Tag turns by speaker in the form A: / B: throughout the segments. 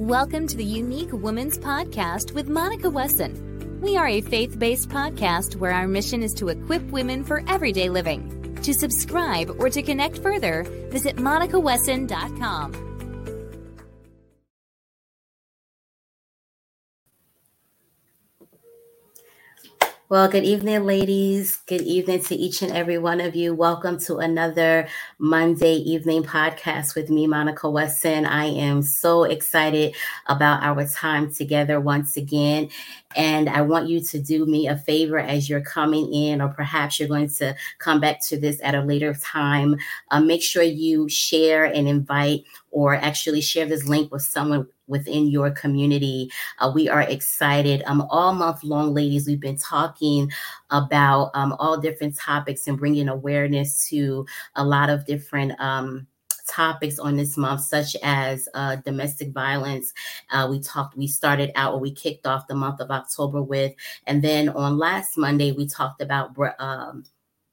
A: Welcome to the Unique Women's Podcast with Monica Wesson. We are a faith based podcast where our mission is to equip women for everyday living. To subscribe or to connect further, visit monicawesson.com.
B: Well, good evening, ladies. Good evening to each and every one of you. Welcome to another Monday evening podcast with me, Monica Wesson. I am so excited about our time together once again. And I want you to do me a favor as you're coming in, or perhaps you're going to come back to this at a later time. Uh, make sure you share and invite, or actually share this link with someone within your community. Uh, we are excited. Um, all month long, ladies, we've been talking about um, all different topics and bringing awareness to a lot of different. Um, topics on this month, such as uh, domestic violence. Uh, we talked, we started out, or we kicked off the month of October with, and then on last Monday, we talked about um,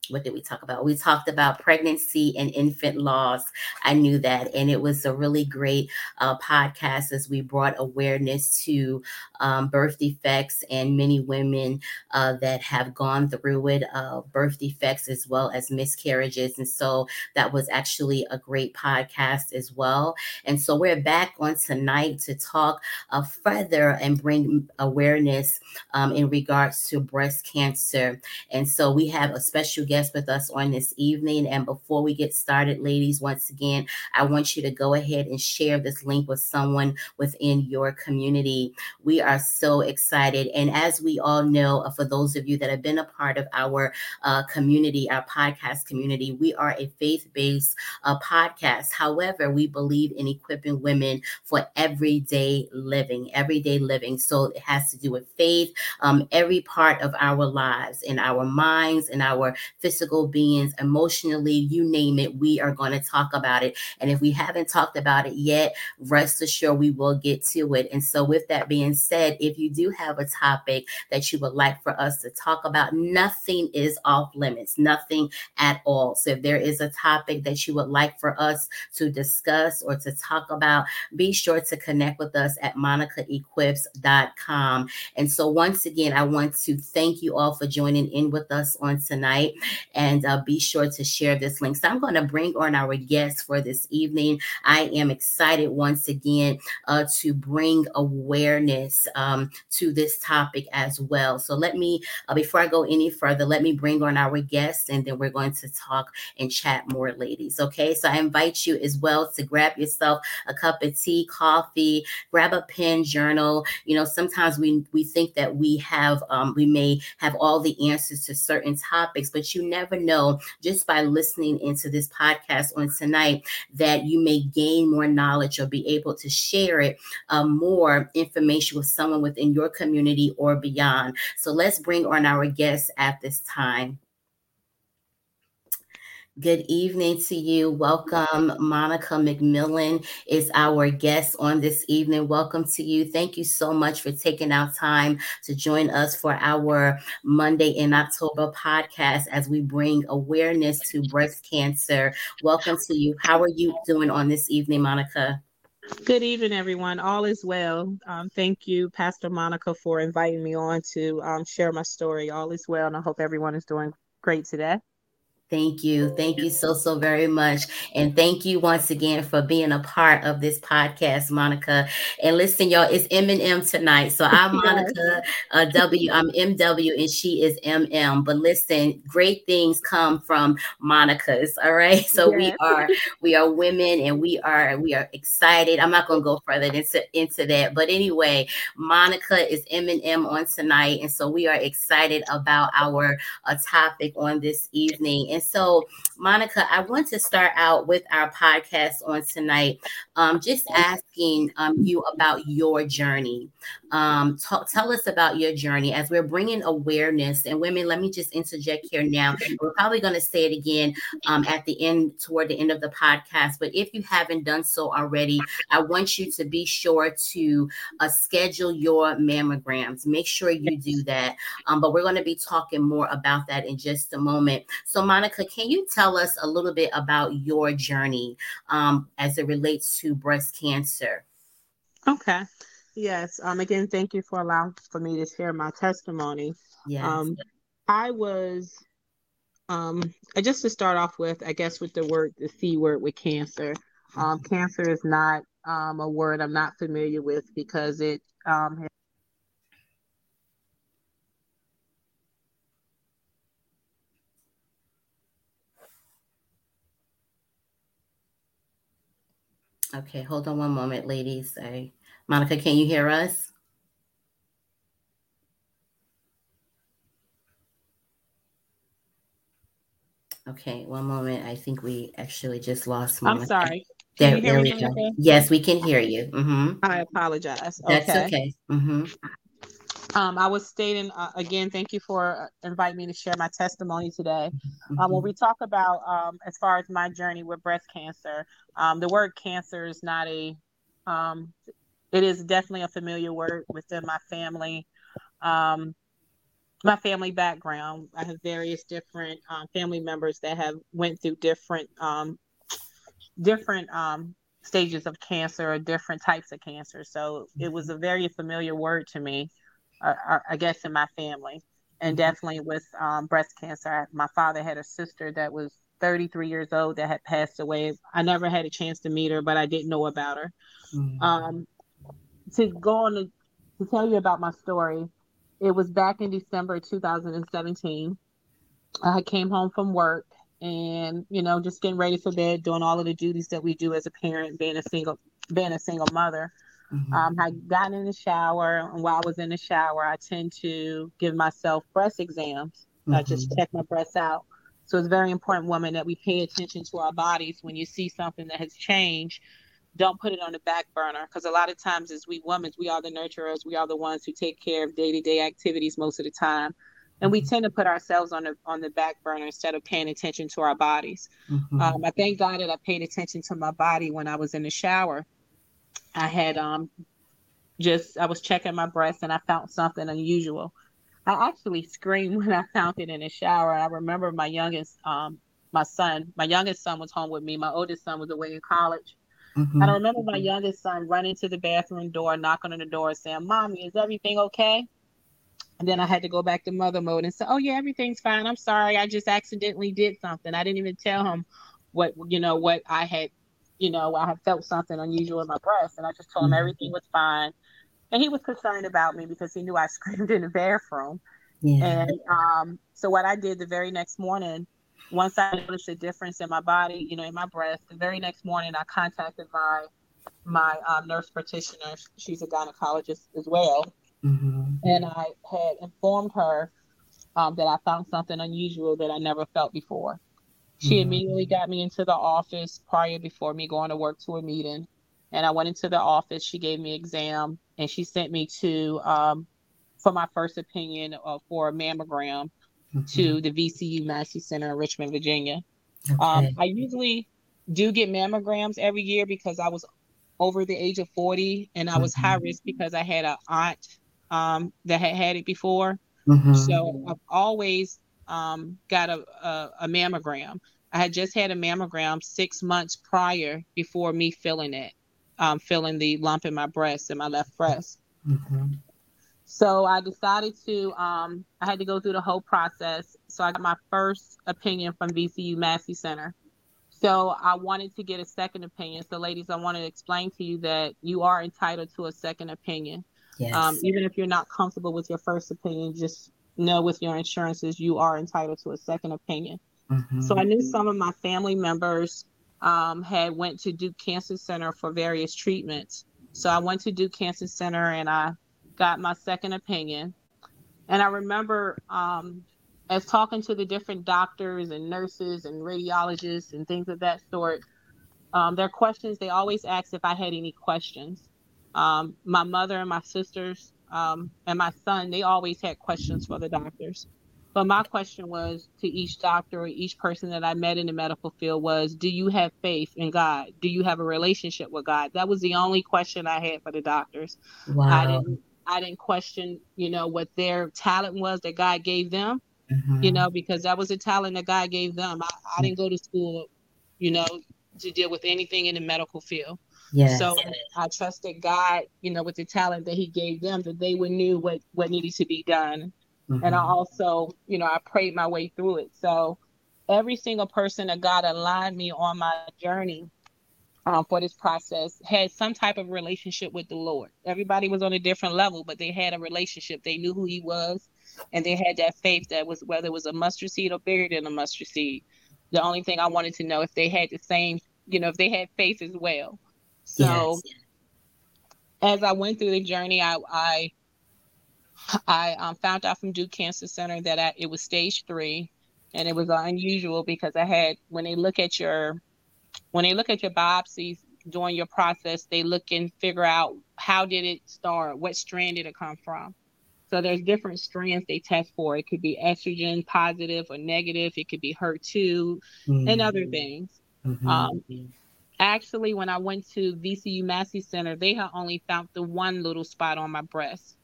B: what did we talk about? We talked about pregnancy and infant loss. I knew that. And it was a really great uh, podcast as we brought awareness to um, birth defects and many women uh, that have gone through it, uh, birth defects as well as miscarriages. And so that was actually a great podcast as well. And so we're back on tonight to talk uh, further and bring awareness um, in regards to breast cancer. And so we have a special guest guest with us on this evening. And before we get started, ladies, once again, I want you to go ahead and share this link with someone within your community. We are so excited. And as we all know, uh, for those of you that have been a part of our uh, community, our podcast community, we are a faith based uh, podcast. However, we believe in equipping women for everyday living, everyday living. So it has to do with faith, um, every part of our lives, in our minds, in our physical beings, emotionally, you name it, we are going to talk about it. And if we haven't talked about it yet, rest assured we will get to it. And so, with that being said, if you do have a topic that you would like for us to talk about, nothing is off limits, nothing at all. So, if there is a topic that you would like for us to discuss or to talk about, be sure to connect with us at monicaequips.com. And so, once again, I want to thank you all for joining in with us on tonight and uh, be sure to share this link. So I'm going to bring on our guests for this evening. I am excited once again uh, to bring awareness um, to this topic as well. So let me, uh, before I go any further, let me bring on our guests and then we're going to talk and chat more, ladies. Okay, so I invite you as well to grab yourself a cup of tea, coffee, grab a pen, journal. You know, sometimes we we think that we have um, we may have all the answers to certain topics, but you never know just by listening into this podcast on tonight that you may gain more knowledge or be able to share it um, more information with someone within your community or beyond. So let's bring on our guests at this time. Good evening to you. Welcome. Monica McMillian is our guest on this evening. Welcome to you. Thank you so much for taking out time to join us for our Monday in October podcast as we bring awareness to breast cancer. Welcome to you. How are you doing on this evening, Monica?
C: Good evening, everyone. All is well. Um, thank you, Pastor Monica, for inviting me on to um, share my story. All is well, and I hope everyone is doing great today.
B: Thank you. Thank you so, so very much. And thank you once again for being a part of this podcast, Monica. And listen, y'all, it's M&M tonight. So I'm Monica uh, W. I'm MW and she is MM. But listen, great things come from Monica's. All right. So yes. we are we are women and we are we are excited. I'm not gonna go further into, into that. But anyway, Monica is M&M on tonight. And so we are excited about our uh, topic on this evening. And so, Monica, I want to start out with our podcast on tonight, um, just asking um, you about your journey. Um, talk, tell us about your journey as we're bringing awareness. And women, let me just interject here now. We're probably going to say it again um, at the end, toward the end of the podcast. But if you haven't done so already, I want you to be sure to uh, schedule your mammograms. Make sure you do that. Um, but we're going to be talking more about that in just a moment. So, Monica, Monica, can you tell us a little bit about your journey um, as it relates to breast cancer?
C: Okay. Yes. Um. Again, thank you for allowing for me to share my testimony.
B: Yes.
C: Um, I was, um, just to start off with, I guess with the word, the C word with cancer. Um, cancer is not um a word I'm not familiar with because it um
B: Okay, hold on one moment, ladies. I, Monica, can you hear us? Okay, one moment. I think we actually just lost
C: Monica. I'm sorry.
B: There, there we go. Yes, we can hear you. Mm-hmm.
C: I apologize.
B: That's okay. okay. Mm-hmm.
C: Um, I was stating uh, again, thank you for uh, inviting me to share my testimony today. Mm-hmm. Um, when we talk about um, as far as my journey with breast cancer, um, the word cancer is not a, um, it is definitely a familiar word within my family. Um, my family background, I have various different uh, family members that have went through different, different stages of cancer or different types of cancer. So it was a very familiar word to me uh, I guess, in my family, and mm-hmm. definitely with um, breast cancer. My father had a sister that was 33 years old that had passed away. I never had a chance to meet her, but I didn't know about her. Mm-hmm. Um, to go on to, to tell you about my story, it was back in December 2017. I came home from work and you know just getting ready for bed, doing all of the duties that we do as a parent, being a single being a single mother. Mm-hmm. Um, I got in the shower, and while I was in the shower, I tend to give myself breast exams. Mm-hmm. I just check my breasts out. So it's very important, woman, that we pay attention to our bodies when you see something that has changed. Don't put it on the back burner because a lot of times, as we women, we are the nurturers. We are the ones who take care of day to day activities most of the time, and we mm-hmm. tend to put ourselves on the on the back burner instead of paying attention to our bodies. Mm-hmm. Um, I thank God that I paid attention to my body when I was in the shower I had um just I was checking my breast and I found something unusual. I actually screamed when I found it in the shower. I remember my youngest um my son, my youngest son was home with me. My oldest son was away in college. Mm-hmm. And I remember my youngest son running to the bathroom door, knocking on the door, saying, Mommy, is everything okay? And then I had to go back to mother mode and say, Oh yeah, everything's fine. I'm sorry. I just accidentally did something. I didn't even tell him what you know what I had you know, I had felt something unusual in my breast, and I just told him mm-hmm. everything was fine. And he was concerned about me because he knew I screamed in the bathroom. Yeah. And um, so what I did the very next morning, once I noticed a difference in my body, you know, in my breast, the very next morning I contacted my my um, nurse practitioner. She's a gynecologist as well, mm-hmm. and I had informed her um, that I found something unusual that I never felt before. She mm-hmm. immediately got me into the office prior before me going to work to a meeting. And I went into the office. She gave me exam and she sent me to um, for my first opinion uh, for a mammogram mm-hmm. to the VCU Massey Center in Richmond, Virginia. Okay. Um, I usually do get mammograms every year because I was over the age of 40 and I was mm-hmm. high risk because I had an aunt um, that had had it before. Mm-hmm. So I've always um, got a, a, a, mammogram. I had just had a mammogram six months prior before me feeling it, um, feeling the lump in my breast, in my left breast. Mm-hmm. So I decided to, um, I had to go through the whole process. So I got my first opinion from VCU Massey Center. So I wanted to get a second opinion. So, ladies, I want to explain to you that you are entitled to a second opinion. Yes. Um, even if you're not comfortable with your first opinion, just know with your insurances you are entitled to a second opinion. Mm-hmm. So I knew some of my family members um, had went to Duke Cancer Center for various treatments. So I went to Duke Cancer Center and I got my second opinion. And I remember um, as talking to the different doctors and nurses and radiologists and things of that sort, um, their questions, they always asked if I had any questions. Um, my mother and my sisters um, and my son, they always had questions for the doctors. But my question was to each doctor or each person that I met in the medical field was, do you have faith in God? Do you have a relationship with God? That was the only question I had for the doctors. Wow. I didn't I didn't question, you know, what their talent was that God gave them. Mm-hmm. You know, because that was a talent that God gave them. I, I didn't go to school, you know, to deal with anything in the medical field.
B: Yes.
C: So I trusted God, you know, with the talent that He gave them, that they would knew what what needed to be done.
B: Mhm.
C: And I also, you know, I prayed my way through it. So every single person that God aligned me on my journey um, for this process had some type of relationship with the Lord. Everybody was on a different level, but they had a relationship. They knew who He was, and they had that faith that was whether it was a mustard seed or bigger than a mustard seed. The only thing I wanted to know if they had the same, you know, if they had faith as well. So
B: yes.
C: as I went through the journey, I I, I um, found out from Duke Cancer Center that I, it was stage three, and it was unusual because I had when they look at your when they look at your biopsies during your process, they look and figure out how did it start, what strand did it come from. So there's different strands they test for. It could be estrogen positive or negative. It could be HER2 and other
B: Mhm.
C: things.
B: Mhm.
C: Um, actually when I went to VCU Massey Center, they had only found the one little spot on my breast.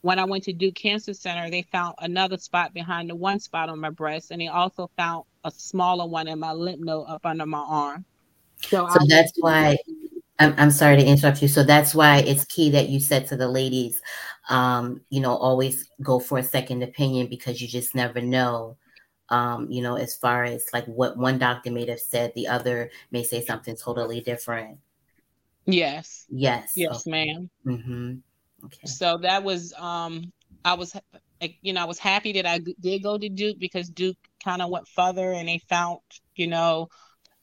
C: When I went to Duke Cancer Center, they found another spot behind the one spot on my breast, and they also found a smaller one in my lymph node up under my arm. So,
B: So
C: I
B: that's why I'm, I'm sorry to interrupt you. So that's why it's key that you said to the ladies, um, you know, always go for a second opinion because you just never know. Um, you know, as far as like what one doctor may have said, the other may say something totally different.
C: yes,
B: Yes.
C: yes, ma'am.
B: Mm-hmm. Okay.
C: So that was um I was you know I was happy that I did go to Duke because Duke kind of went further and they found you know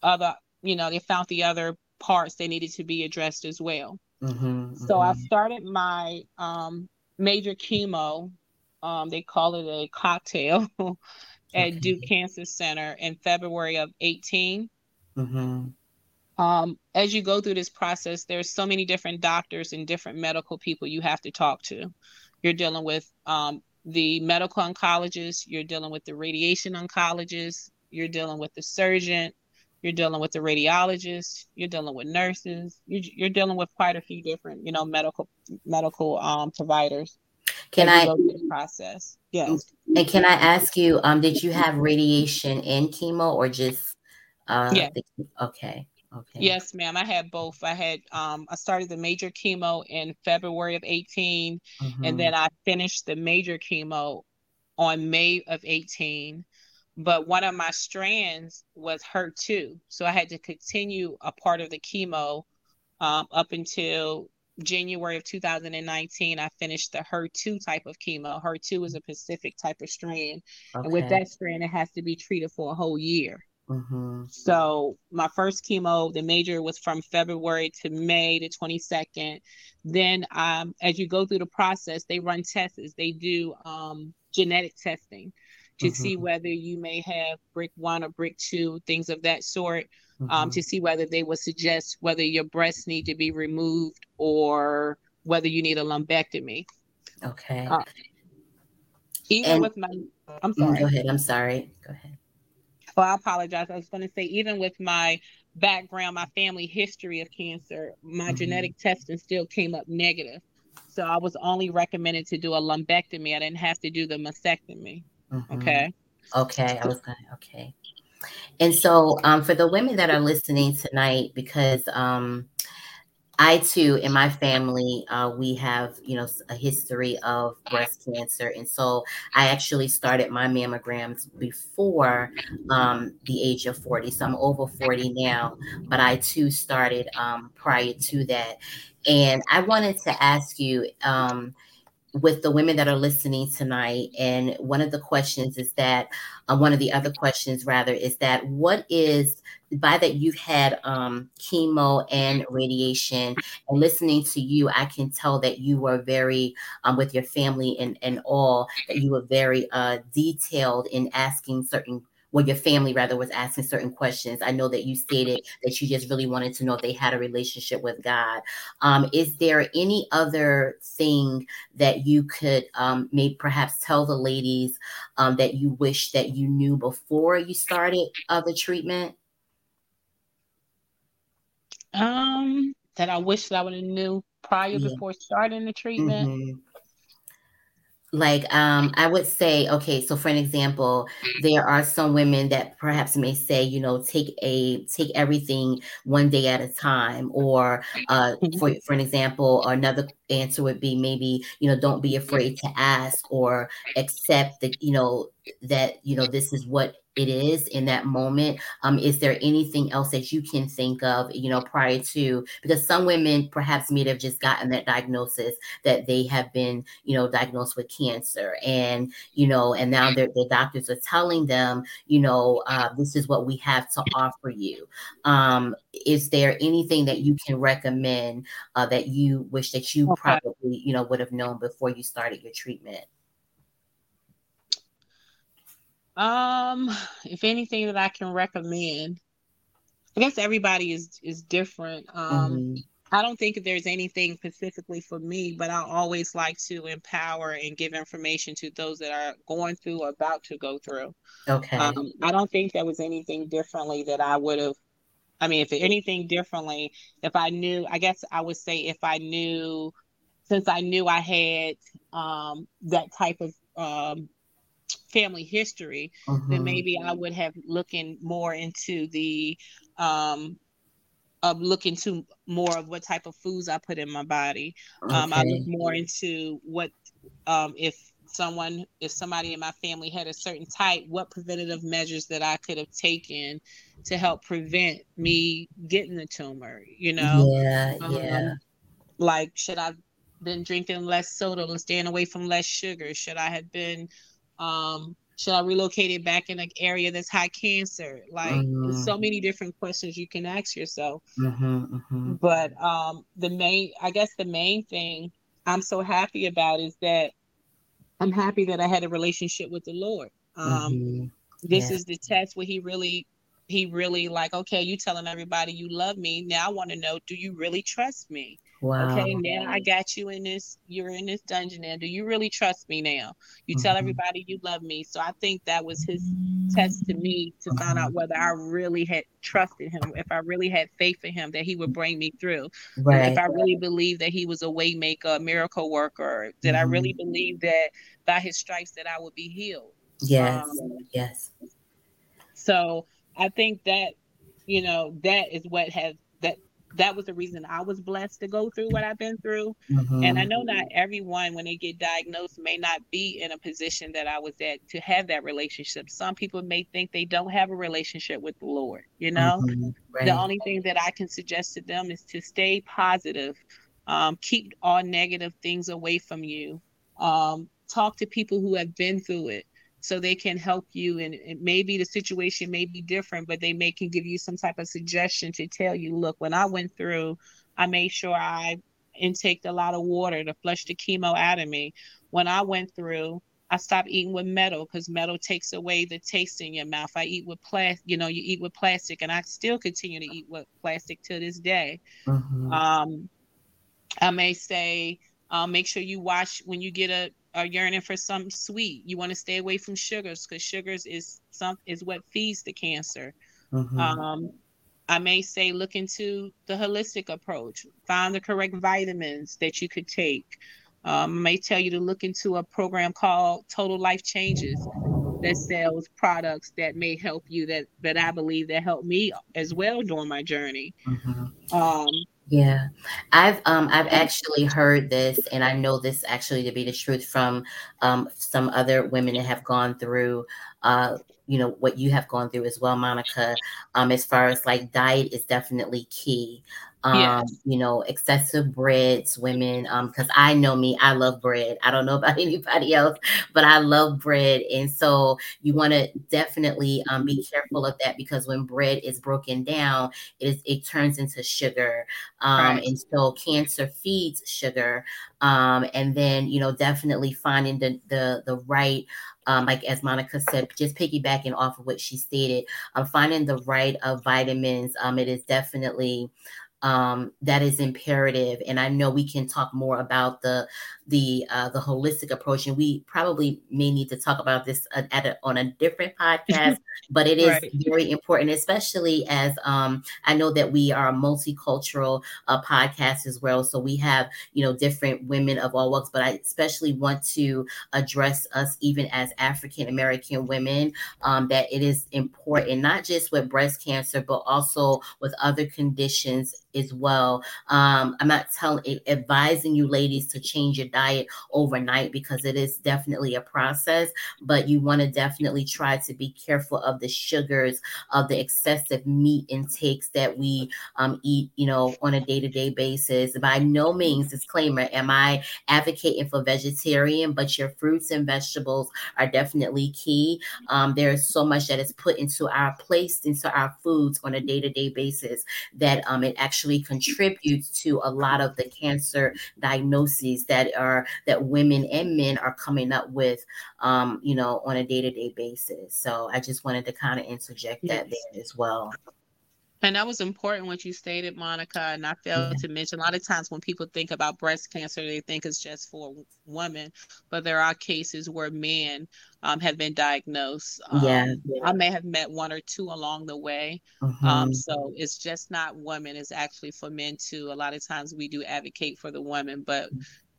C: other you know they found the other parts that needed to be addressed as well.
B: Mm-hmm.
C: So I started my um major chemo um they call it a cocktail at
B: Okay.
C: Duke Cancer Center in February of 18
B: Mm-hmm.
C: um, as you go through this process, there's so many different doctors and different medical people you have to talk to. You're dealing with um, the medical oncologist, you're dealing with the radiation oncologist, you're dealing with the surgeon, you're dealing with the radiologist, you're dealing with nurses, you're, you're dealing with quite a few different, you know, medical medical um, providers.
B: Can I
C: go through this process? Yes.
B: and can I ask you, um, did you have radiation and chemo or just uh
C: Yeah.
B: the, okay. Okay.
C: Yes, ma'am. I had both. I had um I started the major chemo in February of 18
B: Mhm.
C: and then I finished the major chemo on May of 18. But one of my strands was HER2. So I had to continue a part of the chemo um, up until January of 2019. I finished the HER2 type of chemo. HER2 is a specific type of strand. And with that strand, it has to be treated for a whole year.
B: Mhm.
C: So my first chemo, the major was from February to May the 22nd. Then um, as you go through the process, they run tests. They do um, genetic testing to see
B: Mhm.
C: whether you may have BRCA1 or BRCA2, things of that sort, um,
B: Mhm.
C: to see whether they would suggest whether your breasts need to be removed or whether you need a lumpectomy.
B: Okay.
C: uh, Even
B: And-
C: with my, I'm
B: Mm,
C: sorry.
B: Go ahead. I'm sorry. Go ahead.
C: Well, I apologize. I was going to say, even with my background, my family history of cancer, my
B: Mhm.
C: genetic testing still came up negative. So I was only recommended to do a lumpectomy. I didn't have to do the mastectomy.
B: Mhm.
C: Okay.
B: Okay. I was gonna. Okay. And so, um, for the women that are listening tonight, because um, I too, in my family, uh, we have you know a history of breast cancer, and so I actually started my mammograms before um, the age of forty. So I'm over forty now, but I too started um, prior to that, and I wanted to ask you. Um, with the women that are listening tonight. And one of the questions is that, uh, one of the other questions rather, is that what is, by that you've had um, chemo and radiation, and listening to you, I can tell that you were very, um, with your family and, and all, that you were very uh, detailed in asking certain well, your family rather was asking certain questions. I know that you stated that you just really wanted to know if they had a relationship with God. Um, is there any other thing that you could um, maybe perhaps tell the ladies um, that you wish that you knew before you started uh, the treatment?
C: Um, that I wish that I would have knew prior
B: Yeah.
C: before starting the treatment.
B: Mhm. Like um i would say okay so for an example there are some women that perhaps may say you know take a take everything one day at a time or uh mm-hmm. for for an example another answer would be maybe you know don't be afraid to ask or accept that you know that you know this is what it is in that moment. Um is there anything else that you can think of you know prior to because some women perhaps may have just gotten that diagnosis that they have been you know diagnosed with cancer. And you know and now their, the doctors are telling them you know uh, this is what we have to offer you. Um is there anything that you can recommend uh, that you wish that you probably you know would have known before you started your treatment
C: um, if anything that I can recommend, I guess everybody is is different. Um, mm-hmm. I don't think there's anything specifically for me, but I always like to empower and give information to those that are going through or about to go through.
B: Okay.
C: Um, I don't think there was anything differently that I would have. I mean, if anything differently, if I knew, I guess I would say if I knew, since I knew I had um, that type of um, family history, mm-hmm. then maybe I would have looking more into the um of look into more of what type of foods I put in my body. Okay. Um, I look more into what um, if someone if somebody in my family had a certain type, what preventative measures that I could have taken to help prevent me getting the tumor. You know,
B: yeah, um, yeah.
C: Like, should I been drinking less soda and staying away from less sugar? Should I have been um, should I relocate it back in an area that's high cancer? Like mm-hmm. so many different questions you can ask yourself.
B: Mm-hmm, mm-hmm.
C: But um, the main, I guess, the main thing I'm so happy about is that I'm happy that I had a relationship with the Lord. Um, this yeah. is the test where He really, He really like, okay, you telling everybody you love me. Now I want to know, do you really trust me?
B: Wow.
C: Okay, now I got you in this, you're in this dungeon now. Do you really trust me now? You mm-hmm. tell everybody you love me. So I think that was his test to me to mm-hmm. find out whether I really had trusted him, if I really had faith in him that he would bring me through. Right. If I really believed that he was a waymaker, a miracle worker, did mm-hmm. I really mm-hmm. believe that by his stripes that I would be healed?
B: Yes. Um, yes.
C: So I think that, you know, that is what has that was the reason I was blessed to go through what I've been through. Mm-hmm. And I know not everyone, when they get diagnosed, may not be in a position that I was at to have that relationship. Some people may think they don't have a relationship with the Lord. You know, mm-hmm. right. the only thing that I can suggest to them is to stay positive, um, keep all negative things away from you, um, talk to people who have been through it so they can help you and, maybe the situation may be different but they may can give you some type of suggestion to tell you look when i went through i made sure i intaked a lot of water to flush the chemo out of me when i went through I stopped eating with metal because metal takes away the taste in your mouth. I eat with plastic, you know, you eat with plastic, and I still continue to eat with plastic to this day. Mm-hmm. Um, I may say, uh, make sure you watch when you get a are yearning for something sweet. You want to stay away from sugars because sugars is some is what feeds the cancer. Mm-hmm. Um, I may say look into the holistic approach. Find the correct vitamins that you could take. Um, I may tell you to look into a program called Total Life Changes that sells products that may help you that that I believe that helped me as well during my journey. Mm-hmm. Um,
B: yeah, I've um I've actually heard this, and I know this actually to be the truth from um some other women that have gone through uh you know what you have gone through as well, Monica. Um, as far as like diet is definitely key um yes. you know excessive breads women um because i know me i love bread i don't know about anybody else but i love bread and so you want to definitely um be careful of that because when bread is broken down it is it turns into sugar um right. and so cancer feeds sugar um and then you know definitely finding the the the right um, like as Monica said, just piggybacking off of what she stated, um, finding the right uh, vitamins. Um, it is definitely um, that is imperative. And I know we can talk more about the the uh, the holistic approach, and we probably may need to talk about this at a, on a different podcast. but it is right. very important, especially as um, I know that we are a multicultural uh, podcast as well. So we have you know different women of all walks, but I especially want to address us even as African American women um, that it is important not just with breast cancer, but also with other conditions as well. Um, I'm not telling advising you ladies to change your diet overnight because it is definitely a process, but you want to definitely try to be careful of the sugars, of the excessive meat intakes that we um, eat, you know, on a day-to-day basis. By no means, disclaimer, am I advocating for vegetarian, but your fruits and vegetables are definitely key. Um, there is so much that is put into our placed into our foods on a day-to-day basis that um, it actually actually contributes to a lot of the cancer diagnoses that are that women and men are coming up with um, you know on a day-to-day basis. So i just wanted to kind of interject that there as well
C: and that was important what you stated, Monica. And I failed yeah. to mention a lot of times when people think about breast cancer, they think it's just for women, but there are cases where men um, have been diagnosed. Um, yeah, yeah, I may have met one or two along the way. Mm-hmm. Um, so it's just not women, it's actually for men too. A lot of times we do advocate for the women, but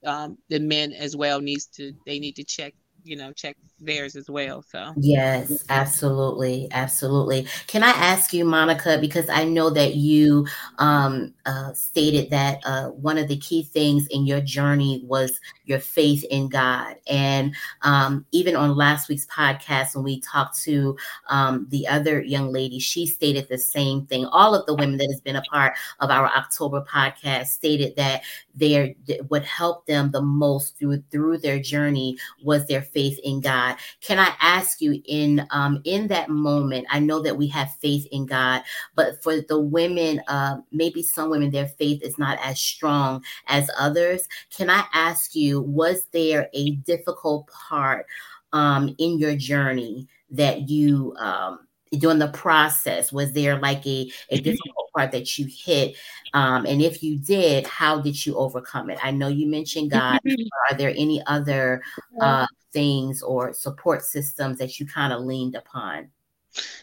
C: um, the men as well needs to they need to check you know check theirs as well so.
B: Yes absolutely absolutely. Can i ask you monica because i know that you um, uh, stated that uh, one of the key things in your journey was your faith in god. And um, even on last week's podcast when we talked to um, the other young lady she stated the same thing. All of the women that has been a part of our october podcast stated that their what helped them the most through through their journey was their faith in God. Can I ask you in um, in that moment? I know that we have faith in God, but for the women, uh, maybe some women their faith is not as strong as others. Can I ask you, was there a difficult part um, in your journey that you um, during the process was there like a, a mm-hmm. difficult part that you hit um, and if you did how did you overcome it? I know you mentioned god mm-hmm. are there any other uh, things or support systems that you kind of leaned upon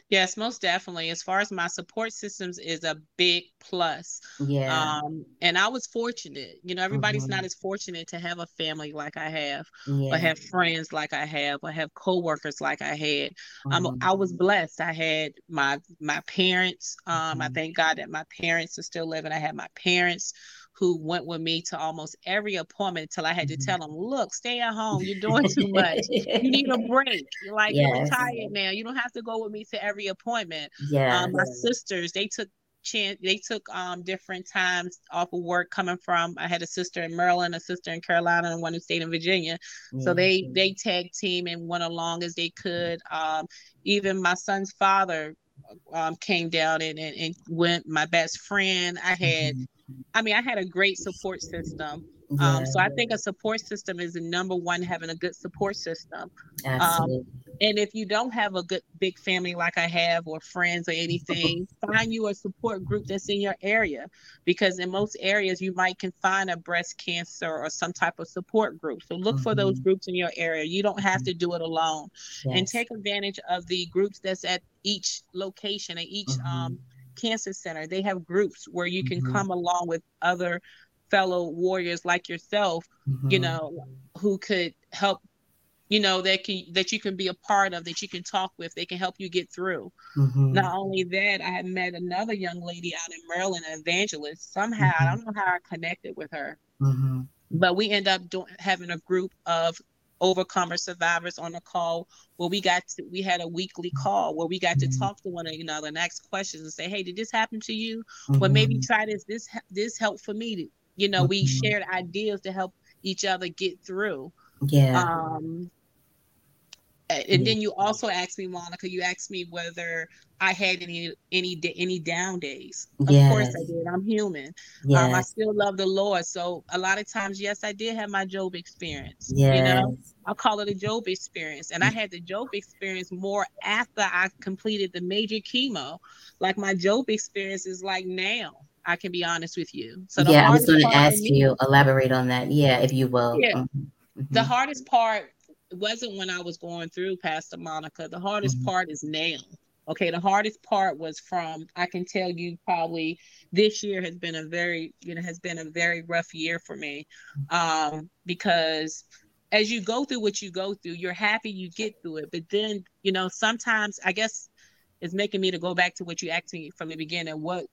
C: Yes, most definitely. As far as my support systems is a big plus. Yeah. Um, and I was fortunate. You know, everybody's mm-hmm. not as fortunate to have a family like I have, yeah. or have friends like I have, or have coworkers like I had. Mm-hmm. Um, I was mm-hmm. blessed. I had my my parents. Um, mm-hmm. I thank God that my parents are still living. I had my parents who went with me to almost every appointment until I had to mm-hmm. tell them, look, stay at home. You're doing too much. you need a break. You're like, yes. you're retired now. You don't have to go with me to every appointment. Yeah. Um, my sisters, they took chance they took um different times off of work coming from I had a sister in Maryland, a sister in Carolina, and one who stayed in Virginia. Mm-hmm. So they they tag team and went along as they could. Um, even my son's father um, came down and, and, and went my best friend. I had mm-hmm. I mean, I had a great support system. Yeah. Um, so I think a support system is the number one, having a good support system. Um, Absolutely. Um, and if you don't have a good big family like I have, or friends or anything, find you a support group that's in your area, because in most areas you might can find a breast cancer or some type of support group. So look mm-hmm. for those mm-hmm. groups in your area. You don't have to do it alone, yes. and take advantage of the groups that's at each location and each mm-hmm. um Cancer Center, they have groups where you can mm-hmm. come along with other fellow warriors like yourself, mm-hmm. you know, who could help you know that can that you can be a part of that you can talk with they can help you get through mm-hmm. not only that i had met another young lady out in maryland an evangelist somehow i mm-hmm. don't know how i connected with her mm-hmm. but we end up doing having a group of overcomer survivors on a call where we got to, we had a weekly call where we got to mm-hmm. talk to one another and ask questions and say hey did this happen to you mm-hmm. well maybe try this this this helped for me to, you know mm-hmm. we shared ideas to help each other get through yeah um and then you also asked me monica you asked me whether I had any any any down days. Of yes. course I did. I'm human. Yes. Um, I still love the Lord. So a lot of times, yes, I did have my Job experience. Yes. You know, I'll call it a Job experience. And I had the Job experience more after I completed the major chemo. Like my Job experience is like now. I can be honest with you. So
B: yeah, I was going to ask you elaborate on that. Yeah, if you will.
C: Yeah. Mm-hmm. The mm-hmm. hardest part wasn't when I was going through, Pastor Monica. The hardest mm-hmm. part is now. Okay, the hardest part was from I can tell you probably this year has been a very you know has been a very rough year for me um because as you go through what you go through you're happy you get through it but then you know sometimes I guess it's making me to go back to what you asked me from the beginning what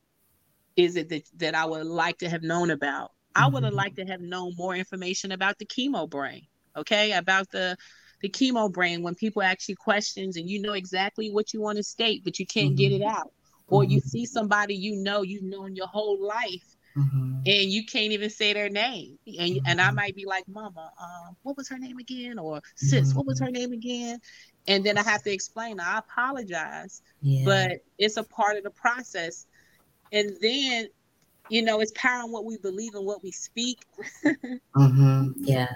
C: is it that that I would like to have known about mm-hmm. I would have mm-hmm. liked to have known more information about the chemo brain okay about the the chemo brain when people ask you questions and you know exactly what you want to state, but you can't mm-hmm. get it out. Or mm-hmm. you see somebody you know you've known your whole life mm-hmm. and you can't even say their name. And and I mm-hmm. might be like, Mama, um, what was her name again? Or sis, what was her mm-hmm. name again? And then I have to explain, I apologize, yeah. but it's a part of the process. And then you know, it's power in what we believe and what we speak.
B: mm-hmm. Yeah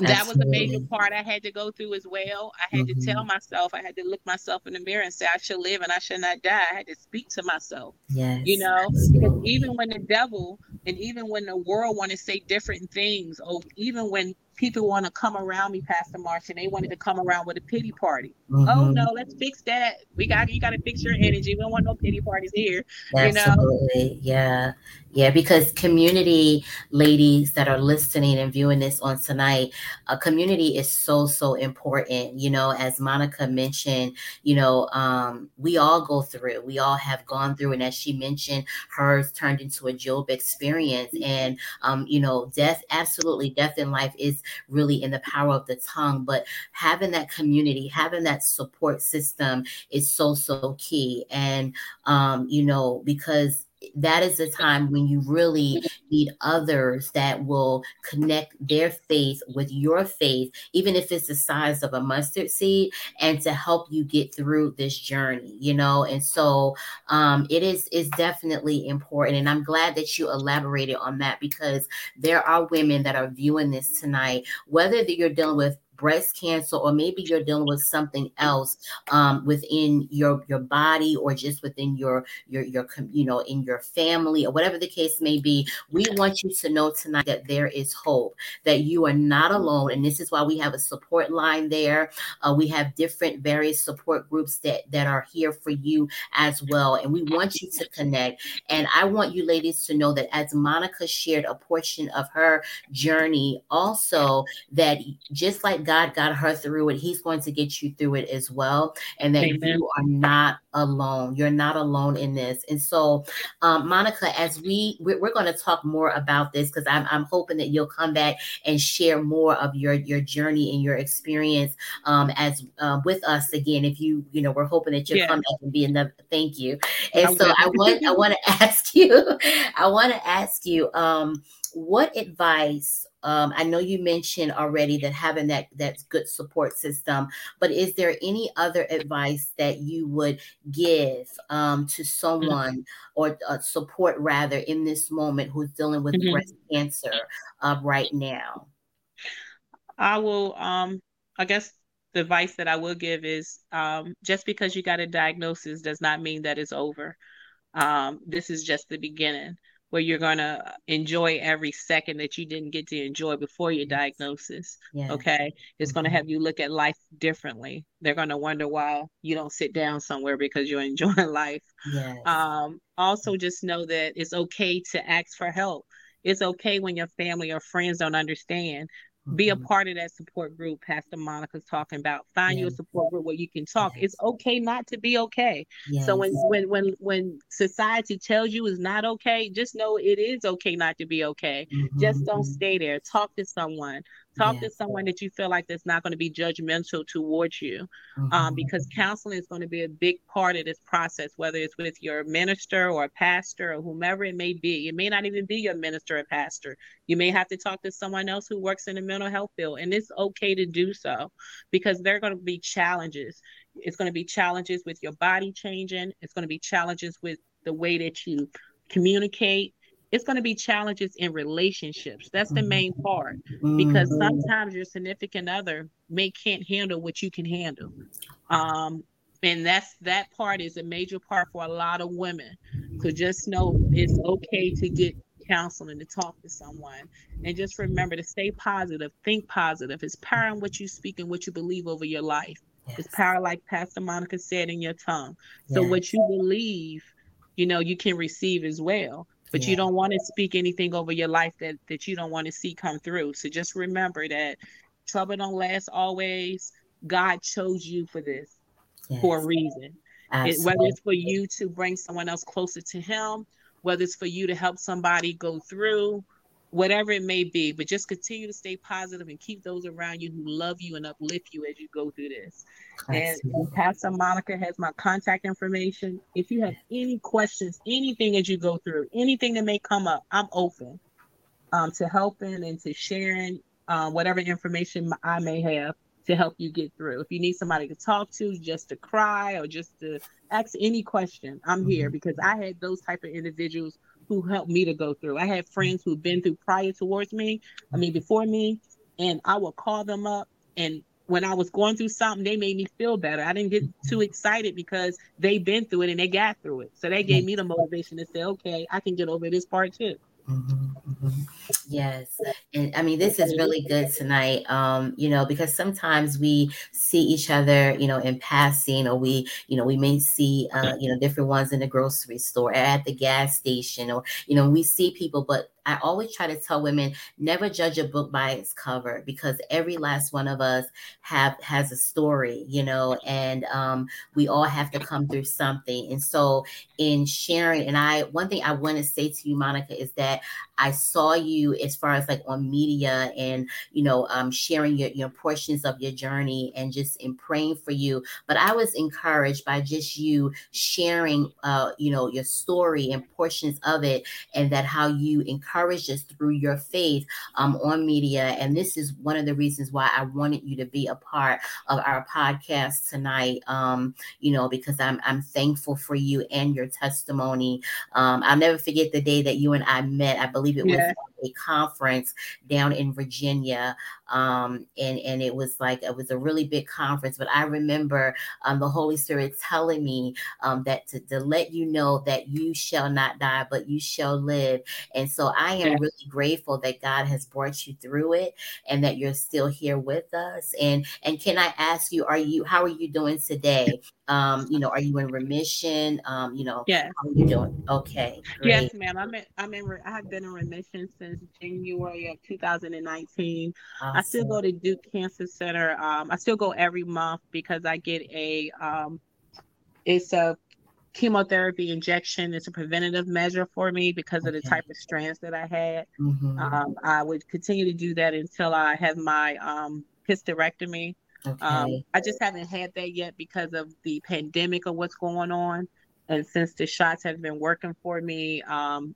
C: that was a major part I had to go through as well. I had mm-hmm. to tell mm-hmm. myself, I had to look myself in the mirror and say, I should live and I should not die. I had to speak to myself.
B: Yes.
C: You know, because even when the devil and even when the world want to say different things, or even when people want to come around me, Pastor Marsh, and they wanted to come around with a pity party. Oh, mm-hmm. Oh no, let's fix that. We got you got to fix your energy. We don't want no pity parties here.
B: Absolutely, you know? yeah, yeah. Because community ladies that are listening and viewing this on tonight, a community is so so important. You know, as Monica mentioned, you know, um, we all go through. We all have gone through, and as she mentioned, hers turned into a Job experience, and um, you know, death. Absolutely, death in life is really in the power of the tongue. But having that community, having that support system is so, so key. And, um, you know, because that is the time when you really need others that will connect their faith with your faith, even if it's the size of a mustard seed, and to help you get through this journey, you know. And so um, it is is definitely important. And I'm glad that you elaborated on that because there are women that are viewing this tonight, whether that you're dealing with breast cancer or maybe you're dealing with something else um, within your your body or just within your your your you know in your family or whatever the case may be we want you to know tonight that there is hope that you are not alone and this is why we have a support line there. Uh, we have different various support groups that that are here for you as well and we want you to connect. And i want you ladies to know that as monica shared a portion of her journey also that just like God got her through it, He's going to get you through it as well. And that Amen. you are not alone. You're not alone in this. And so, um, Monica, as we we're, we're going to talk more about this because I'm, I'm hoping that you'll come back and share more of your your journey and your experience um, as uh, with us again. If you you know, we're hoping that you'll yeah. come back and be another. Thank you. And okay. so I want I want to ask you, I want to ask you, um, what advice um, I know you mentioned already that having that that good support system, but is there any other advice that you would give um, to mm-hmm. someone mm-hmm. or uh, support rather in this moment who's dealing with mm-hmm. breast cancer uh, right now?
C: I will. Um, I guess the advice that I will give is um, just because you got a diagnosis does not mean that it's over. Um, this is just the beginning where you're going to enjoy every second that you didn't get to enjoy before your diagnosis. Yeah. Okay. It's mm-hmm. going to have you look at life differently. They're going to wonder why you don't sit down somewhere because you're enjoying life. Yes. Um, also, just know that it's okay to ask for help. It's okay when your family or friends don't understand be a mm-hmm. part of that support group pastor monica's talking about find you a support group where you can talk yes. it's okay not to be okay yes. so when when when when society tells you it's not okay just know it is okay not to be okay mm-hmm. just don't mm-hmm. stay there talk to someone Talk yeah. to someone that you feel like that's not going to be judgmental towards you, um, mm-hmm. um, because counseling is going to be a big part of this process, whether it's with your minister or pastor or whomever it may be. It may not even be your minister or pastor. You may have to talk to someone else who works in the mental health field, and it's okay to do so because there are going to be challenges. It's going to be challenges with your body changing. It's going to be challenges with the way that you communicate it's going to be challenges in relationships. That's the main mm-hmm. part because mm-hmm. sometimes your significant other may can't handle what you can handle. Um, and that's that part is a major part for a lot of women. So just know it's okay to get counseling, to talk to someone. And just remember to stay positive, think positive. It's power in what you speak and what you believe over your life. Yes. It's power, like Pastor Monica said, in your tongue. So yes. what you believe, you know, you can receive as well. But yeah. you don't want to speak anything over your life that that you don't want to see come through. So just remember that trouble don't last always. God chose you for this yes. for a reason. It, whether it's for you to bring someone else closer to Him, whether it's for you to help somebody go through, whatever it may be. But just continue to stay positive and keep those around you who love you and uplift you as you go through this. And, and Pastor Monica has my contact information. If you have any questions, anything as you go through, anything that may come up, I'm open um, to helping and to sharing uh, whatever information I may have to help you get through. If you need somebody to talk to, just to cry or just to ask any question, I'm mm-hmm. here because I had those type of individuals who helped me to go through. I had friends who've been through prior towards me, I mean before me, and I would call them up and when I was going through something, they made me feel better. I didn't get too excited because they've been through it and they got through it. So they gave me the motivation to say, okay, I can get over this part too.
B: Mm-hmm, mm-hmm. Yes. And I mean, this is really good tonight, um, you know, because sometimes we see each other, you know, in passing, or we, you know, we may see, uh, you know, different ones in the grocery store, at the gas station, or, you know, we see people, but I always try to tell women never judge a book by its cover because every last one of us have has a story, you know, and um, we all have to come through something. And so, in sharing, and I one thing I want to say to you, Monica, is that I saw you as far as like on media and you know um, sharing your your portions of your journey and just in praying for you. But I was encouraged by just you sharing, uh, you know, your story and portions of it, and that how you encourage us through your faith um, on media. And this is one of the reasons why I wanted you to be a part of our podcast tonight. Um, you know, because I'm I'm thankful for you and your testimony. Um, I'll never forget the day that you and I met. I believe it was. A conference down in Virginia um, and and it was like it was a really big conference. But I remember um, the Holy Spirit telling me um, that to, to let you know that you shall not die, but you shall live. And so I am yeah. really grateful that God has brought you through it, and that you're still here with us. And and can I ask you, are you how are you doing today? Um, you know, are you in remission? Um, you know,
C: yeah.
B: How are you doing? Okay.
C: Great. Yes, ma'am. I'm in, I'm in. I have been in remission since January of 2019. Awesome. I still go to Duke Cancer Center. Um, I still go every month because I get a. Um, it's a chemotherapy injection. It's a preventative measure for me because okay. of the type of strands that I had. Mm-hmm. Um, I would continue to do that until I have my um, hysterectomy. Um, okay. Um, I just haven't had that yet because of the pandemic of what's going on. And since the shots have been working for me, um,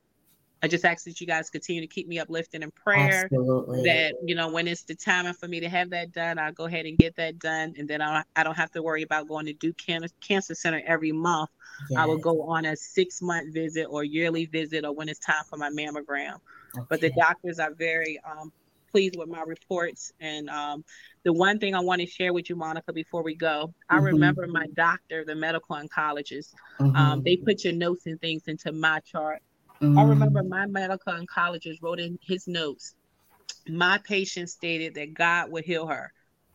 C: I just ask that you guys continue to keep me uplifted in prayer. Absolutely. That you know when it's the time for me to have that done, I'll go ahead and get that done, and then I I don't have to worry about going to Duke Can- Cancer Center every month. Yes. I will go on a six month visit or yearly visit, or when it's time for my mammogram. Okay. But the doctors are very um, pleased with my reports. And um, the one thing I want to share with you, Monica, before we go, mm-hmm. I remember my doctor, the medical oncologist, mm-hmm. um, they put your notes and things into my chart. Mm-hmm. I remember my medical oncologist wrote in his notes, my patient stated that God would heal her.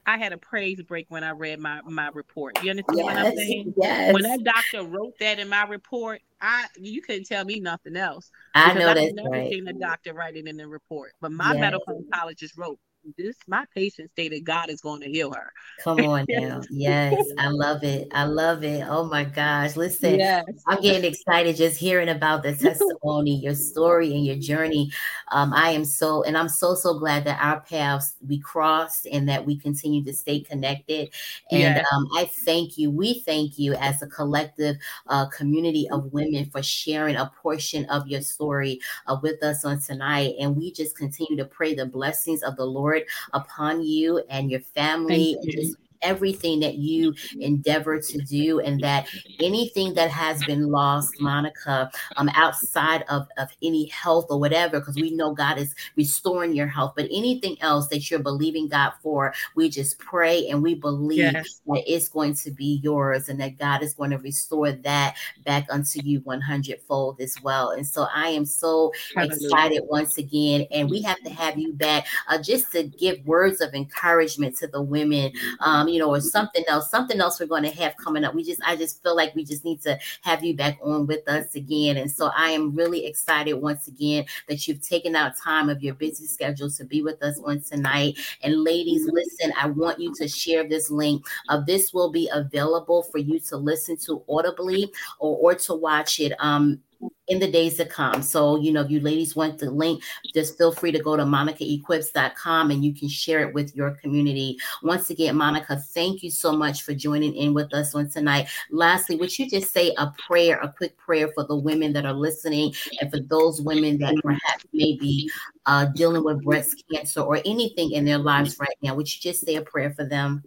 C: I had a praise break when I read my my report. You understand yes, what I'm saying? Yes. When that doctor wrote that in my report, I you couldn't tell me nothing else.
B: I know
C: that's
B: never right.
C: seen the doctor write it in the report, but my yes. medical oncologist wrote this my patient stated God is going to heal her.
B: Come on now. Yes, I love it. I love it. Oh my gosh. Listen, yes. I'm getting excited just hearing about the testimony, your story, and your journey. Um, I am so, and I'm so, so glad that our paths we crossed and that we continue to stay connected. And yes. um, I thank you. We thank you as a collective uh, community of women for sharing a portion of your story uh, with us on tonight. And we just continue to pray the blessings of the Lord upon you and your family. You. And just everything that you endeavor to do, and that anything that has been lost, Monica, um, outside of, of any health or whatever, because we know God is restoring your health, but anything else that you're believing God for, we just pray and we believe yes. that it's going to be yours and that God is going to restore that back unto you 100 fold as well. And so I am so Hallelujah. excited once again, and we have to have you back uh, just to give words of encouragement to the women, um, you know, or something else, something else we're going to have coming up. We just, I just feel like we just need to have you back on with us again. And so I am really excited once again that you've taken out time of your busy schedule to be with us on tonight. And ladies, listen, I want you to share this link. Uh, this will be available for you to listen to audibly or, or to watch it. Um, in the days to come. So, you know, if you ladies want the link, just feel free to go to monicaequips.com and you can share it with your community. Once again, Monica, thank you so much for joining in with us on tonight. Lastly, would you just say a prayer, a quick prayer for the women that are listening and for those women that perhaps may be uh, dealing with breast cancer or anything in their lives right now? Would you just say a prayer for them?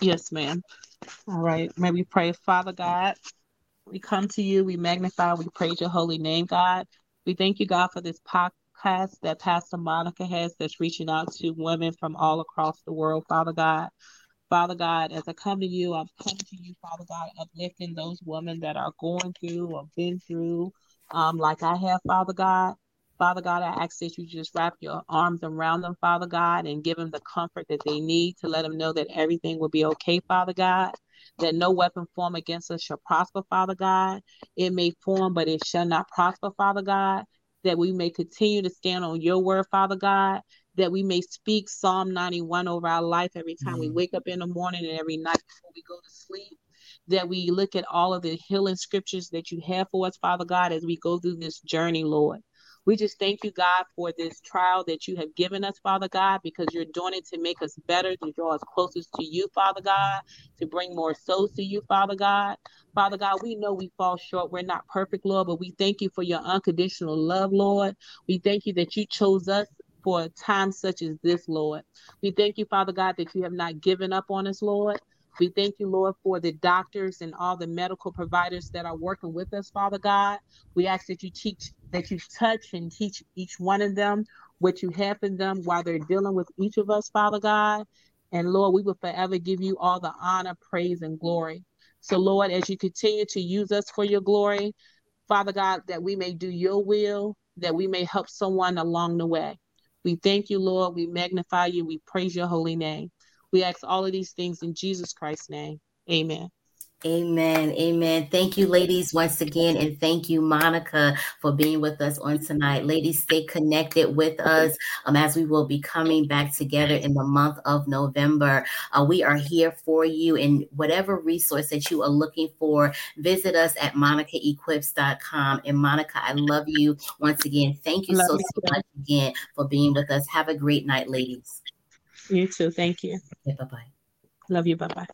C: Yes, ma'am. All right. May we pray, Father God. We come to you, we magnify, we praise your holy name, God. We thank you, God, for this podcast that Pastor Monica has that's reaching out to women from all across the world, Father God. Father God, as I come to you, I'm coming to you, Father God, uplifting those women that are going through or been through, um, like I have, Father God. Father God, I ask that you just wrap your arms around them, Father God, and give them the comfort that they need to let them know that everything will be okay, Father God that no weapon formed against us shall prosper, Father God. It may form, but it shall not prosper, Father God. That we may continue to stand on your word, Father God. That we may speak Psalm 91 over our life every time mm-hmm. we wake up in the morning and every night before we go to sleep. That we look at all of the healing scriptures that you have for us, Father God, as we go through this journey, Lord. We just thank you, God, for this trial that you have given us, Father God, because you're doing it to make us better, to draw us closest to you, Father God, to bring more souls to you, Father God. Father God, we know we fall short. We're not perfect, Lord, but we thank you for your unconditional love, Lord. We thank you that you chose us for a time such as this, Lord. We thank you, Father God, that you have not given up on us, Lord. We thank you, Lord, for the doctors and all the medical providers that are working with us, Father God. We ask that you teach, that you touch and teach each one of them what you have in them while they're dealing with each of us, Father God. And Lord, we will forever give you all the honor, praise, and glory. So, Lord, as you continue to use us for your glory, Father God, that we may do your will, that we may help someone along the way. We thank you, Lord. We magnify you. We praise your holy name. We ask all of these things in Jesus Christ's name. Amen.
B: Amen. Amen. Thank you, ladies, once again. And thank you, Monica, for being with us on tonight. Ladies, stay connected with us um, as we will be coming back together in the month of November. Uh, we are here for you. And whatever resource that you are looking for, visit us at monicaequips.com. And Monica, I love you once again. Thank you so, so much again for being with us. Have a great night, ladies.
C: You too. Thank you.
B: Okay, bye bye.
C: Love you. Bye bye.